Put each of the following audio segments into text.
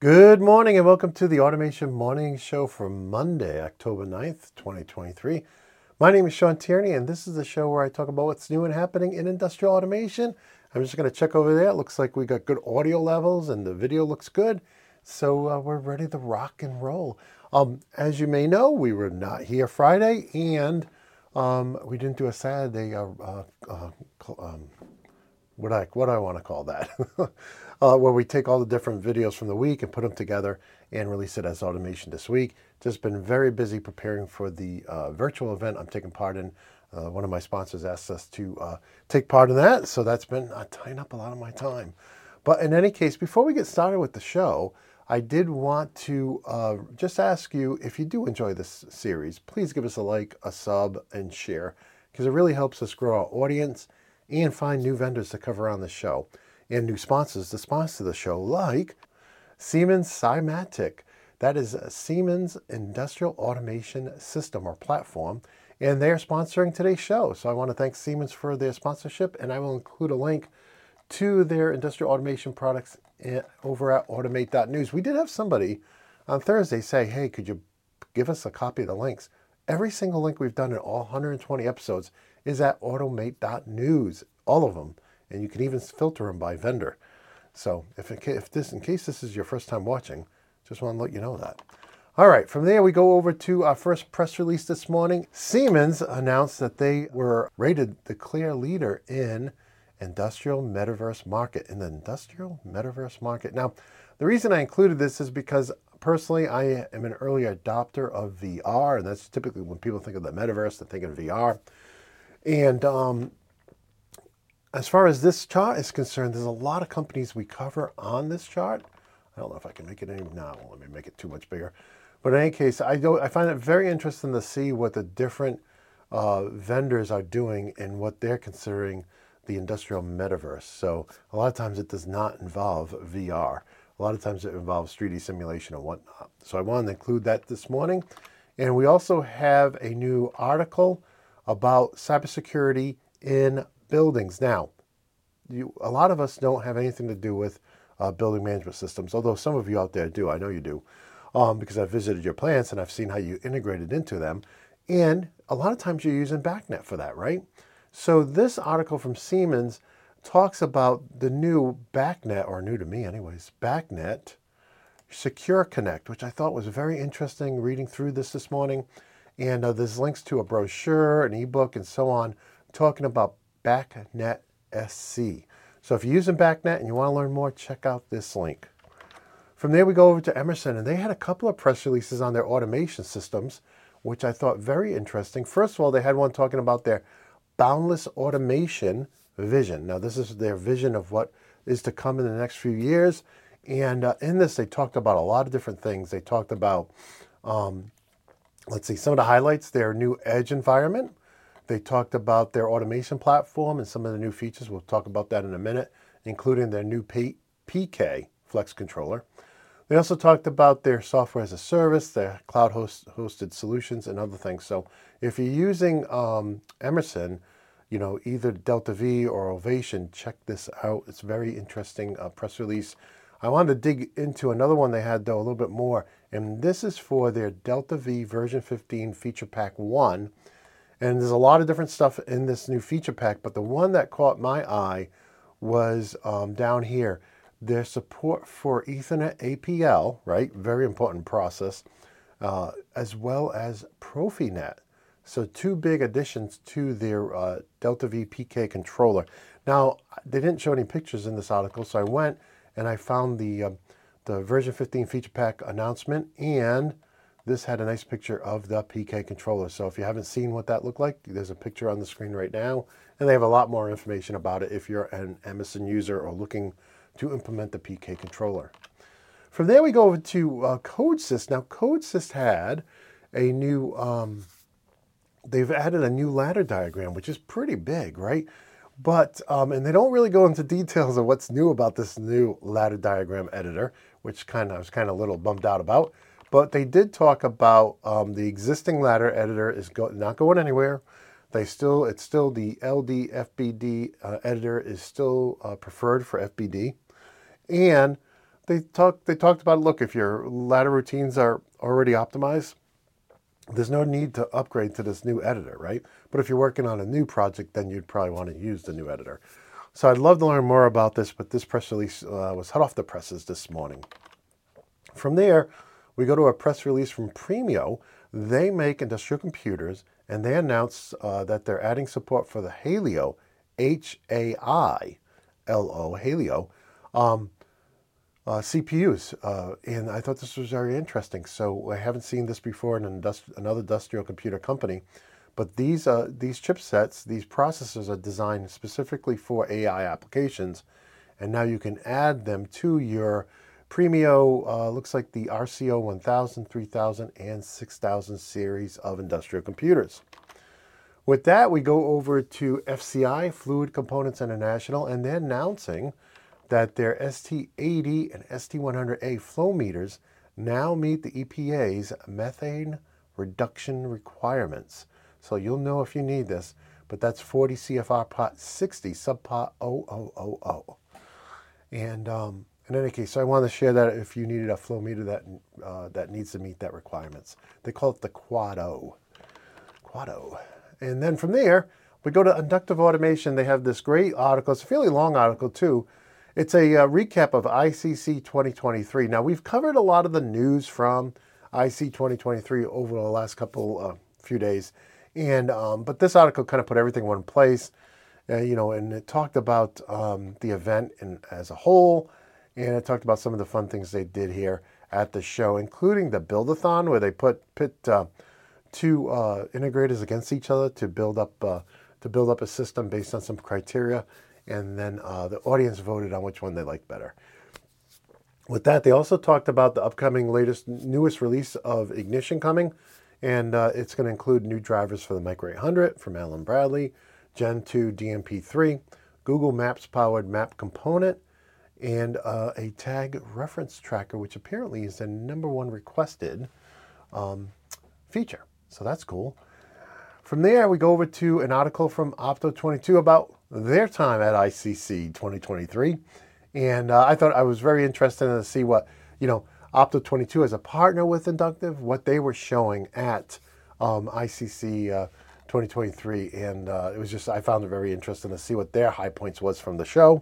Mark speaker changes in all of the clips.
Speaker 1: Good morning and welcome to the Automation Morning Show for Monday, October 9th, 2023. My name is Shawn Tierney and this is the show where I talk about what's new and happening in industrial automation. I'm just going to check over there. It looks like we got good audio levels and the video looks good. So uh, we're ready to rock and roll. Um, as you may know, we were not here Friday and um, we didn't do a Saturday uh, uh, uh um, what I what I want to call that, uh, where we take all the different videos from the week and put them together and release it as automation this week. Just been very busy preparing for the uh, virtual event I'm taking part in. Uh, one of my sponsors asked us to uh, take part in that, so that's been uh, tying up a lot of my time. But in any case, before we get started with the show, I did want to uh, just ask you if you do enjoy this series, please give us a like, a sub, and share because it really helps us grow our audience and find new vendors to cover on the show and new sponsors to sponsor the show, like Siemens Simatic. That is Siemens Industrial Automation System or platform, and they're sponsoring today's show. So I want to thank Siemens for their sponsorship, and I will include a link to their industrial automation products eh, over at automate.news. We did have somebody on Thursday say, hey, could you give us a copy of the links? Every single link we've done in all 120 episodes is at automate.news, all of them. And you can even filter them by vendor. So if, if this, in case this is your first time watching, just want to let you know that. All right, from there we go over to our first press release this morning. Siemens announced that they were rated the clear leader in industrial metaverse market, in the industrial metaverse market. Now, the reason I included this is because personally I am an early adopter of VR, and that's typically when people think of the metaverse, they think of VR. And um, as far as this chart is concerned, there's a lot of companies we cover on this chart. I don't know if I can make it any now. Let me make it too much bigger. But in any case, I do I find it very interesting to see what the different uh, vendors are doing and what they're considering the industrial metaverse. So a lot of times it does not involve VR. A lot of times it involves 3D simulation and whatnot. So I wanted to include that this morning. And we also have a new article about cybersecurity in buildings. Now, you, a lot of us don't have anything to do with uh, building management systems, although some of you out there do. I know you do, um, because I've visited your plants and I've seen how you integrated into them. And a lot of times you're using BACnet for that, right? So this article from Siemens talks about the new BACnet, or new to me anyways, BACnet Secure Connect, which I thought was very interesting reading through this this morning. And uh, there's links to a brochure, an ebook, and so on, talking about BACnet SC. So if you're using BACnet and you want to learn more, check out this link. From there, we go over to Emerson, and they had a couple of press releases on their automation systems, which I thought very interesting. First of all, they had one talking about their boundless automation vision. Now, this is their vision of what is to come in the next few years. And uh, in this, they talked about a lot of different things. They talked about um, let's see, some of the highlights, their new Edge environment. They talked about their automation platform and some of the new features. We'll talk about that in a minute, including their new P- PK Flex controller. They also talked about their software as a service, their cloud host, hosted solutions, and other things. So if you're using um, Emerson, you know, either Delta V or Ovation, check this out. It's very interesting uh, press release. I wanted to dig into another one they had, though, a little bit more. And this is for their Delta V version 15 feature pack 1. And there's a lot of different stuff in this new feature pack, but the one that caught my eye was um, down here. Their support for Ethernet APL, right? Very important process, uh, as well as Profinet. So two big additions to their uh, Delta V PK controller. Now, they didn't show any pictures in this article, so I went and I found the uh, the version 15 feature pack announcement, and this had a nice picture of the PK controller. So if you haven't seen what that looked like, there's a picture on the screen right now, and they have a lot more information about it if you're an Emerson user or looking to implement the PK controller. From there, we go over to uh, CodeSys. Now, CodeSys had a new, um, they've added a new ladder diagram, which is pretty big, right? But, um, and they don't really go into details of what's new about this new ladder diagram editor, which kind of I was kind of a little bummed out about. But they did talk about um, the existing ladder editor is go- not going anywhere. They still, it's still the LD FBD uh, editor is still uh, preferred for FBD, and they talked they talked about look if your ladder routines are already optimized, there's no need to upgrade to this new editor, right? But if you're working on a new project, then you'd probably want to use the new editor. So I'd love to learn more about this, but this press release uh, was hot off the presses this morning. From there, we go to a press release from Premio. They make industrial computers, and they announce uh, that they're adding support for the Hailo, H A I L O, Hailo, um, uh, CPUs. Uh, and I thought this was very interesting. So I haven't seen this before in industri- another industrial computer company. But these, uh, these chipsets, these processors are designed specifically for AI applications. And now you can add them to your Premio, uh, looks like the RCO 1000, 3000, and 6000 series of industrial computers. With that, we go over to FCI, Fluid Components International, and they're announcing that their ST80 and ST100A flow meters now meet the EPA's methane reduction requirements. So you'll know if you need this, but that's 40 CFR Part 60, subpart 0000. And um, in any case, so I wanted to share that if you needed a flow meter that, uh, that needs to meet that requirements. They call it the Quad-O. Quad-O. And then from there, we go to inductive automation. They have this great article. It's a fairly long article too it's a uh, recap of ICC 2023. Now, we've covered a lot of the news from IC 2023 over the last couple uh, few days, and um, but this article kind of put everything in one place, uh, you know, and it talked about um, the event in, as a whole, and it talked about some of the fun things they did here at the show, including the buildathon where they put pit uh, two uh, integrators against each other to build up uh, to build up a system based on some criteria and then uh, the audience voted on which one they liked better. With that, they also talked about the upcoming latest, newest release of Ignition coming, and uh, it's going to include new drivers for the Micro 800 from Allen Bradley, Gen 2 DNP3, Google Maps powered map component, and uh, a tag reference tracker, which apparently is the number one requested um, feature. So that's cool. From there, we go over to an article from Opto22 about their time at ICC 2023. And uh, I thought I was very interested to see what, you know, Opto 22 as a partner with Inductive, what they were showing at um, ICC uh, 2023. And uh, it was just, I found it very interesting to see what their high points was from the show.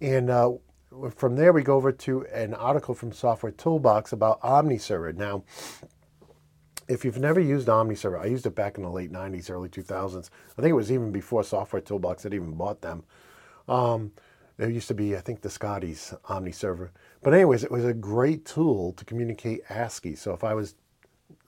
Speaker 1: And uh, from there, we go over to an article from Software Toolbox about OmniServer. Now, if you've never used OmniServer, I used it back in the late 90s, early 2000s. I think it was even before Software Toolbox had even bought them. Um, there used to be, I think, the Scotty's OmniServer. But anyways, it was a great tool to communicate ASCII. So if I was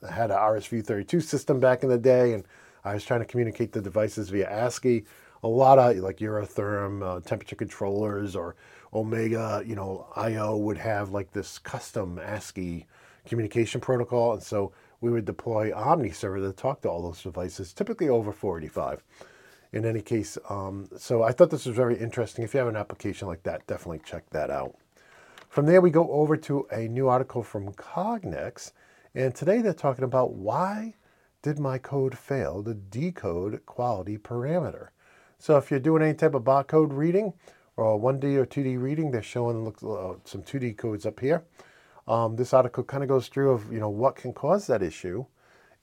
Speaker 1: I had an RSView32 system back in the day and I was trying to communicate the devices via ASCII, a lot of like Eurotherm uh, temperature controllers or Omega, you know, IO would have like this custom ASCII communication protocol. And so we would deploy Omni server to talk to all those devices, typically over 485. In any case, um, so I thought this was very interesting. If you have an application like that, definitely check that out. From there, we go over to a new article from Cognex, and today they're talking about why did my code fail to decode quality parameter. So if you're doing any type of barcode reading or 1D or 2D reading, they're showing look, uh, some 2D codes up here. Um, this article kind of goes through of you know what can cause that issue,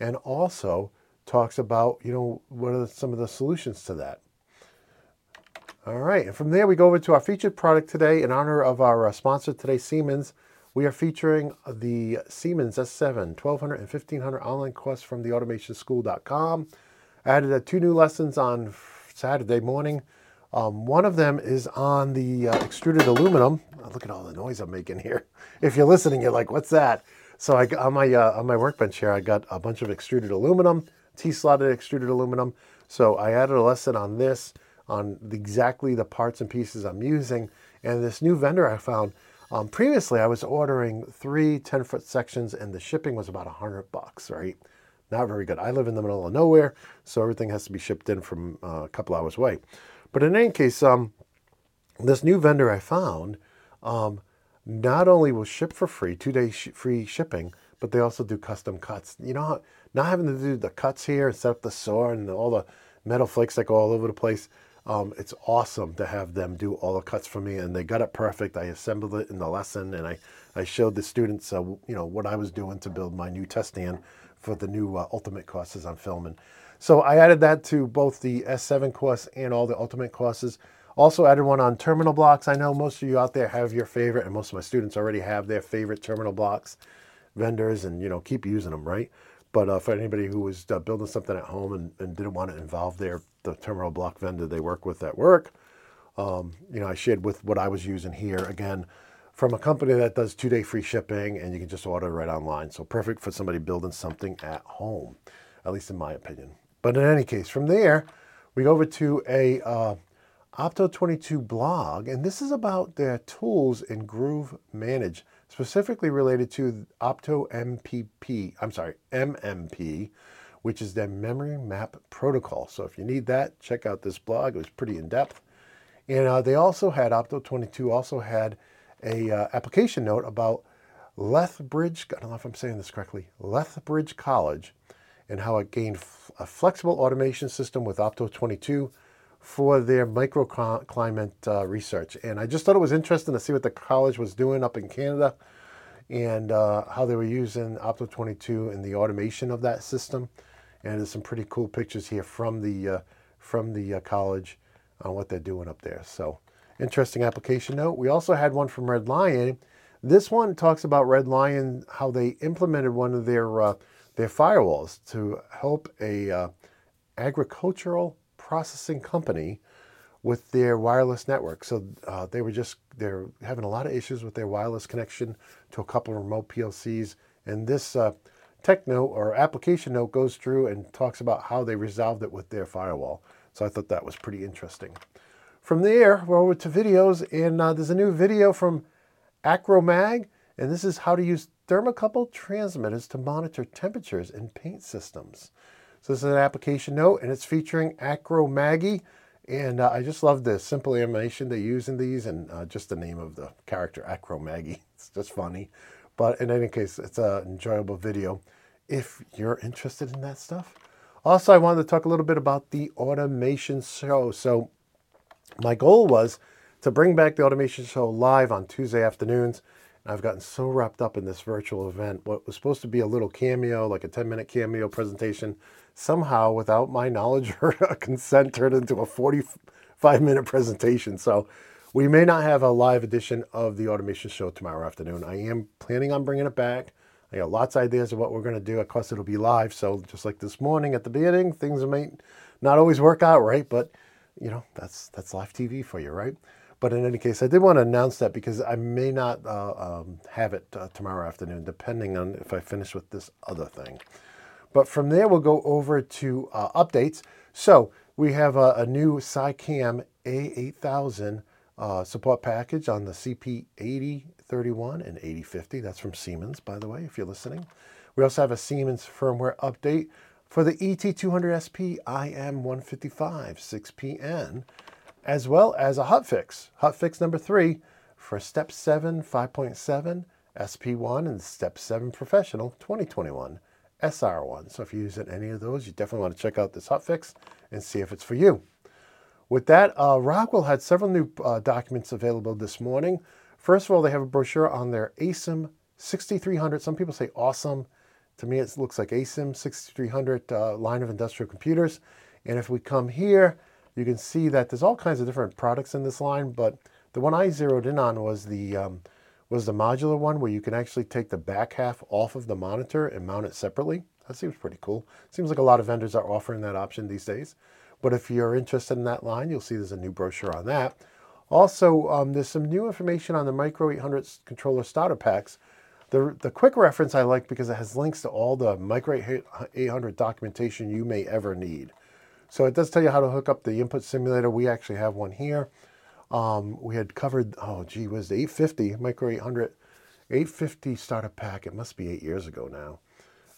Speaker 1: and also talks about you know what are some of the solutions to that. All right, and from there we go over to our featured product today in honor of our uh, sponsor today, Siemens. We are featuring the Siemens S7 1200 and 1500 online course from theautomationschool.com. I added uh, two new lessons on Saturday morning. Um, one of them is on the uh, extruded aluminum. Oh, look at all the noise I'm making here. If you're listening, you're like, "What's that?" So I on my uh, on my workbench here, I got a bunch of extruded aluminum, T-slotted extruded aluminum. So I added a lesson on this, on the, exactly the parts and pieces I'm using, and this new vendor I found. Um, previously, I was ordering three 10-foot sections, and the shipping was about hundred bucks, right? Not very good. I live in the middle of nowhere, so everything has to be shipped in from uh, a couple hours away. But in any case, um, this new vendor I found um, not only will ship for free, two day sh- free shipping, but they also do custom cuts. You know, not having to do the cuts here and set up the saw and all the metal flakes that go all over the place. Um, it's awesome to have them do all the cuts for me, and they got it perfect. I assembled it in the lesson, and I, I showed the students, uh, you know, what I was doing to build my new test stand for the new uh, Ultimate courses I'm filming. So I added that to both the S7 course and all the Ultimate courses. Also added one on terminal blocks. I know most of you out there have your favorite, and most of my students already have their favorite terminal blocks vendors, and you know keep using them, right? But uh, for anybody who was uh, building something at home and, and, didn't want to involve their the terminal block vendor they work with at work, um, you know, I shared with what I was using here again from a company that does two day free shipping, and you can just order right online. So perfect for somebody building something at home, at least in my opinion. But in any case, from there, we go over to a uh, Opto22 blog, and this is about their tools in groov Manage, specifically related to Opto MPP, I'm sorry, MMP, which is their memory map protocol. So if you need that, check out this blog. It was pretty in depth. And uh, they also had, Opto22 also had a uh, application note about Lethbridge, I don't know if I'm saying this correctly, Lethbridge College, and how it gained a flexible automation system with Opto22 for their microclimate uh, research. And I just thought it was interesting to see what the college was doing up in Canada and uh, how they were using Opto22 and the automation of that system. And there's some pretty cool pictures here from the, uh, from the uh, college on what they're doing up there. So interesting application note. We also had one from Red Lion. This one talks about Red Lion, how they implemented one of their, their firewalls to help a uh, agricultural processing company with their wireless network. So uh, they were just they're having a lot of issues with their wireless connection to a couple of remote PLCs. And this uh, tech note or application note goes through and talks about how they resolved it with their firewall. So I thought that was pretty interesting. From there, we're over to videos, and uh, there's a new video from Acromag, and this is how to use thermocouple transmitters to monitor temperatures in paint systems. So this is an application note, and it's featuring Acro Maggie. And uh, I just love the simple animation they use in these and uh, just the name of the character, Acro Maggie. It's just funny. But in any case, it's an enjoyable video if you're interested in that stuff. Also, I wanted to talk a little bit about the automation show. So my goal was to bring back the automation show live on Tuesday afternoons. I've gotten so wrapped up in this virtual event. What was supposed to be a little cameo, like a 10 minute cameo presentation, somehow, without my knowledge or consent, turned into a 45 minute presentation. So we may not have a live edition of the automation show tomorrow afternoon. I am planning on bringing it back. I got lots of ideas of what we're going to do. Of course, it'll be live. So just like this morning at the beginning, things may not always work out right, but you know, that's, that's live TV for you, right? But in any case, I did want to announce that because I may not uh, um, have it uh, tomorrow afternoon, depending on if I finish with this other thing. But from there, we'll go over to uh, updates. So we have a, a new SICAM A8000 uh, support package on the CP8031 and 8050. That's from Siemens, by the way, if you're listening. We also have a Siemens firmware update for the ET200SP IM155 6PN as well as a hotfix, hotfix number three for Step 7 5.7 SP1 and Step 7 Professional 2021 SR1. So if you're using any of those, you definitely want to check out this hotfix and see if it's for you. With that, uh, Rockwell had several new uh, documents available this morning. First of all, they have a brochure on their ASEM 6300. Some people say awesome. To me, it looks like ASEM 6300 uh, line of industrial computers. And if we come here, you can see that there's all kinds of different products in this line, but the one I zeroed in on was the um, was the modular one where you can actually take the back half off of the monitor and mount it separately. That seems pretty cool. Seems like a lot of vendors are offering that option these days. But if you're interested in that line, you'll see there's a new brochure on that. Also, um, there's some new information on the Micro 800 controller starter packs. The, the quick reference I like because it has links to all the Micro 800 documentation you may ever need. So it does tell you how to hook up the input simulator. We actually have one here. Um, we had covered, oh gee, was the 850, Micro 800, 850 starter pack. It must be eight years ago now,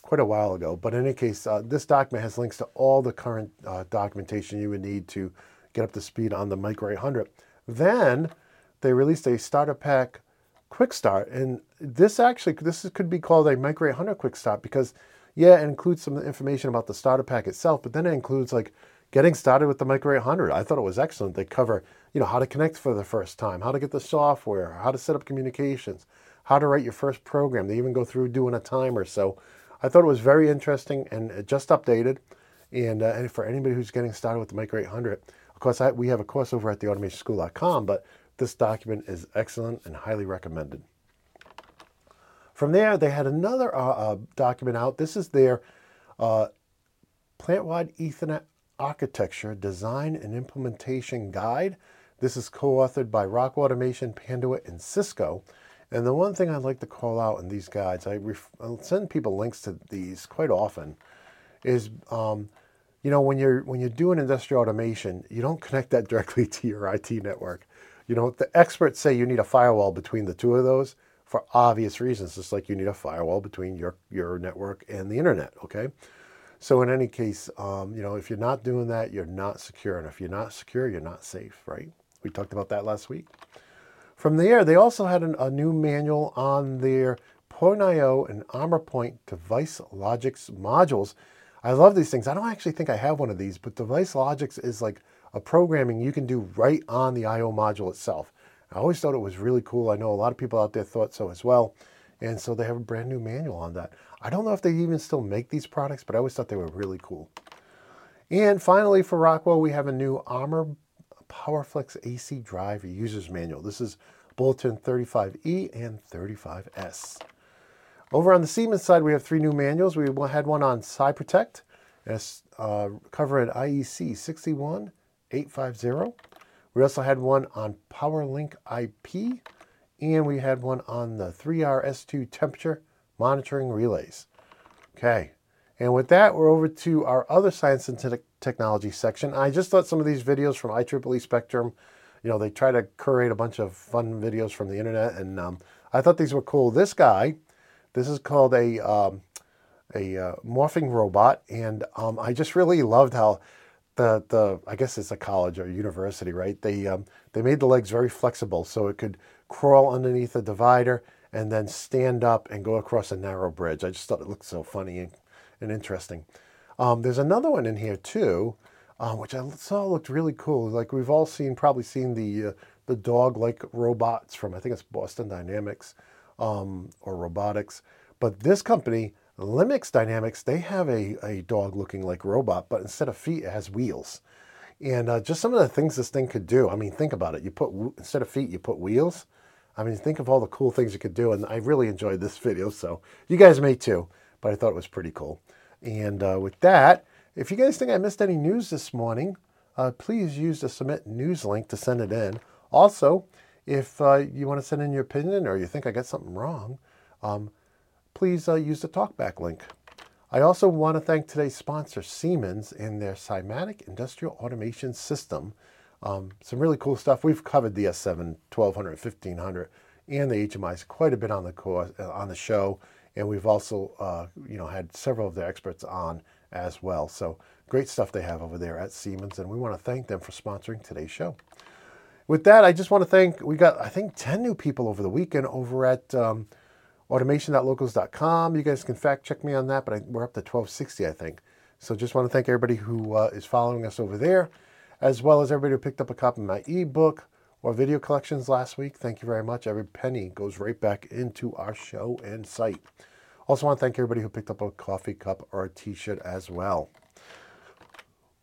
Speaker 1: quite a while ago. But in any case, uh, this document has links to all the current uh, documentation you would need to get up to speed on the Micro 800. Then they released a starter pack quick start. And this actually, this could be called a Micro 800 quick start because yeah, it includes some information about the starter pack itself, but then it includes like getting started with the Micro 800. I thought it was excellent. They cover, you know, how to connect for the first time, how to get the software, how to set up communications, how to write your first program. They even go through doing a timer. So I thought it was very interesting and just updated. And, uh, and for anybody who's getting started with the Micro 800, of course, I, we have a course over at theautomationschool.com, but this document is excellent and highly recommended. From there, they had another uh, uh, document out. This is their uh, plant-wide Ethernet architecture design and implementation guide. This is co-authored by Rock Automation, Panduit, and Cisco. And the one thing I'd like to call out in these guides, I I'll send people links to these quite often, is um, you know when you're when you're doing industrial automation, you don't connect that directly to your IT network. You know the experts say you need a firewall between the two of those for obvious reasons, just like you need a firewall between your your network and the internet. Okay, so in any case, um, you know, if you're not doing that, you're not secure. And if you're not secure, you're not safe, right? We talked about that last week. From there, they also had an, a new manual on their POINT I/O and ArmorPoint device logics modules. I love these things. I don't actually think I have one of these, but DeviceLogix is like a programming you can do right on the I.O. module itself. I always thought it was really cool. I know a lot of people out there thought so as well. And so they have a brand new manual on that. I don't know if they even still make these products, but I always thought they were really cool. And finally, for Rockwell, we have a new Armor PowerFlex AC drive user's manual. This is Bulletin 35E and 35S. Over on the Siemens side, we have three new manuals. We had one on SIPROTEC, uh, covering IEC 61850. We also had one on PowerLink IP, and we had one on the 3RS2 temperature monitoring relays. Okay, and with that, we're over to our other science and te technology section. I just thought some of these videos from IEEE Spectrum, you know, they try to curate a bunch of fun videos from the internet, and um, I thought these were cool. This guy, this is called a um, a uh, morphing robot, and um, I just really loved how the the I guess it's a college or university, right? They um, they made the legs very flexible, so it could crawl underneath a divider and then stand up and go across a narrow bridge. I just thought it looked so funny and, and interesting. Um, there's another one in here too, um, which I saw looked really cool. Like we've all seen, probably seen the uh, the dog-like robots from I think it's Boston Dynamics um, or Robotics. But this company, LimX Dynamics, they have a, a dog looking like robot, but instead of feet, it has wheels. And uh, just some of the things this thing could do. I mean, think about it. You put instead of feet, you put wheels. I mean, think of all the cool things you could do. And I really enjoyed this video, so you guys may too. But I thought it was pretty cool. And uh, with that, if you guys think I missed any news this morning, uh, please use the submit news link to send it in. Also, if uh, you want to send in your opinion or you think I got something wrong, um, please uh, use the talkback link. I also want to thank today's sponsor, Siemens, and their Simatic Industrial Automation System. Um, some really cool stuff. We've covered the S7 1200, 1500, and the HMIs quite a bit on the course, uh, on the show, and we've also uh, you know had several of their experts on as well. So great stuff they have over there at Siemens, and we want to thank them for sponsoring today's show. With that, I just want to thank. We got I think 10 new people over the weekend over at um, automation.locals.com. You guys can fact check me on that, but I, we're up to 1260, I think. So just want to thank everybody who uh, is following us over there as well as everybody who picked up a copy of my ebook or video collections last week. Thank you very much. Every penny goes right back into our show and site. Also want to thank everybody who picked up a coffee cup or a t-shirt as well.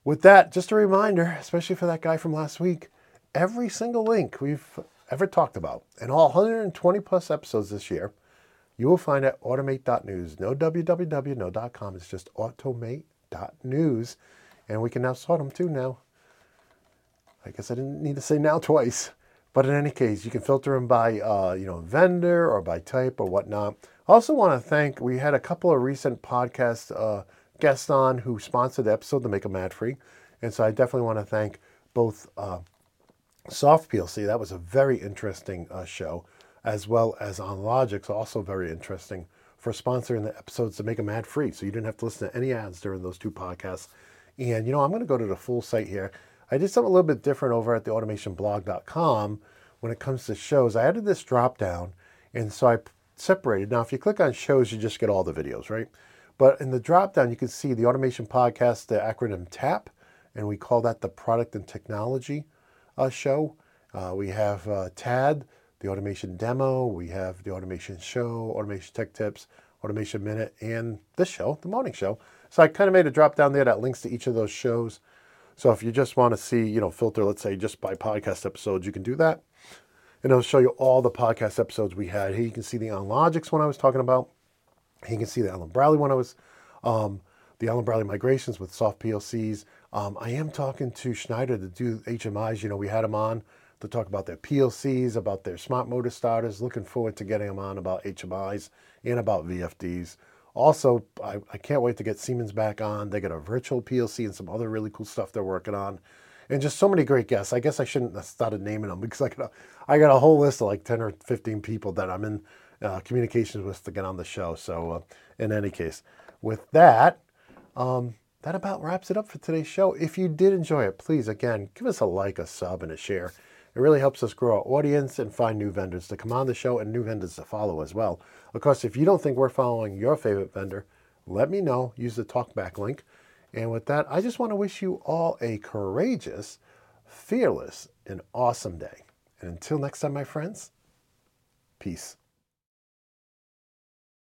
Speaker 1: With that, just a reminder, especially for that guy from last week, every single link we've ever talked about in all 120 plus episodes this year, you will find at automate.news. No www, no .com. It's just automate.news. And we can now sort them too now. I guess I didn't need to say now twice. But in any case, you can filter them by, uh, you know, vendor or by type or whatnot. I also want to thank, we had a couple of recent podcast uh, guests on who sponsored the episode to make them ad free. And so I definitely want to thank both uh, Soft PLC, that was a very interesting uh, show, as well as on Logix, also very interesting for sponsoring the episodes to make them ad free. So you didn't have to listen to any ads during those two podcasts. And, you know, I'm going to go to the full site here. I did something a little bit different over at the automationblog.com when it comes to shows. I added this drop down, and so I separated. Now, if you click on shows, you just get all the videos, right? But in the drop down, you can see the automation podcast, the acronym TAP, and we call that the Product and Technology uh, Show. Uh, we have uh, TAD, the Automation Demo. We have the Automation Show, Automation Tech Tips, Automation Minute, and this show, the Morning Show. So I kind of made a drop down there that links to each of those shows. So if you just want to see, you know, filter, let's say just by podcast episodes, you can do that. And it'll show you all the podcast episodes we had. Here you can see the Logics one I was talking about. Here you can see the Allen Bradley one I was, um, the Allen Bradley migrations with soft PLCs. Um, I am talking to Schneider to do HMIs. You know, we had them on to talk about their PLCs, about their smart motor starters. Looking forward to getting them on about HMIs and about VFDs. Also, I, I can't wait to get Siemens back on. They got a virtual PLC and some other really cool stuff they're working on. And just so many great guests. I guess I shouldn't have started naming them because I got a, I got a whole list of like 10 or 15 people that I'm in uh, communications with to get on the show. So, uh, in any case, with that, um, that about wraps it up for today's show. If you did enjoy it, please, again, give us a like, a sub, and a share. It really helps us grow our audience and find new vendors to come on the show and new vendors to follow as well. Of course, if you don't think we're following your favorite vendor, let me know. Use the talkback link. And with that, I just want to wish you all a courageous, fearless, and awesome day. And until next time, my friends, peace.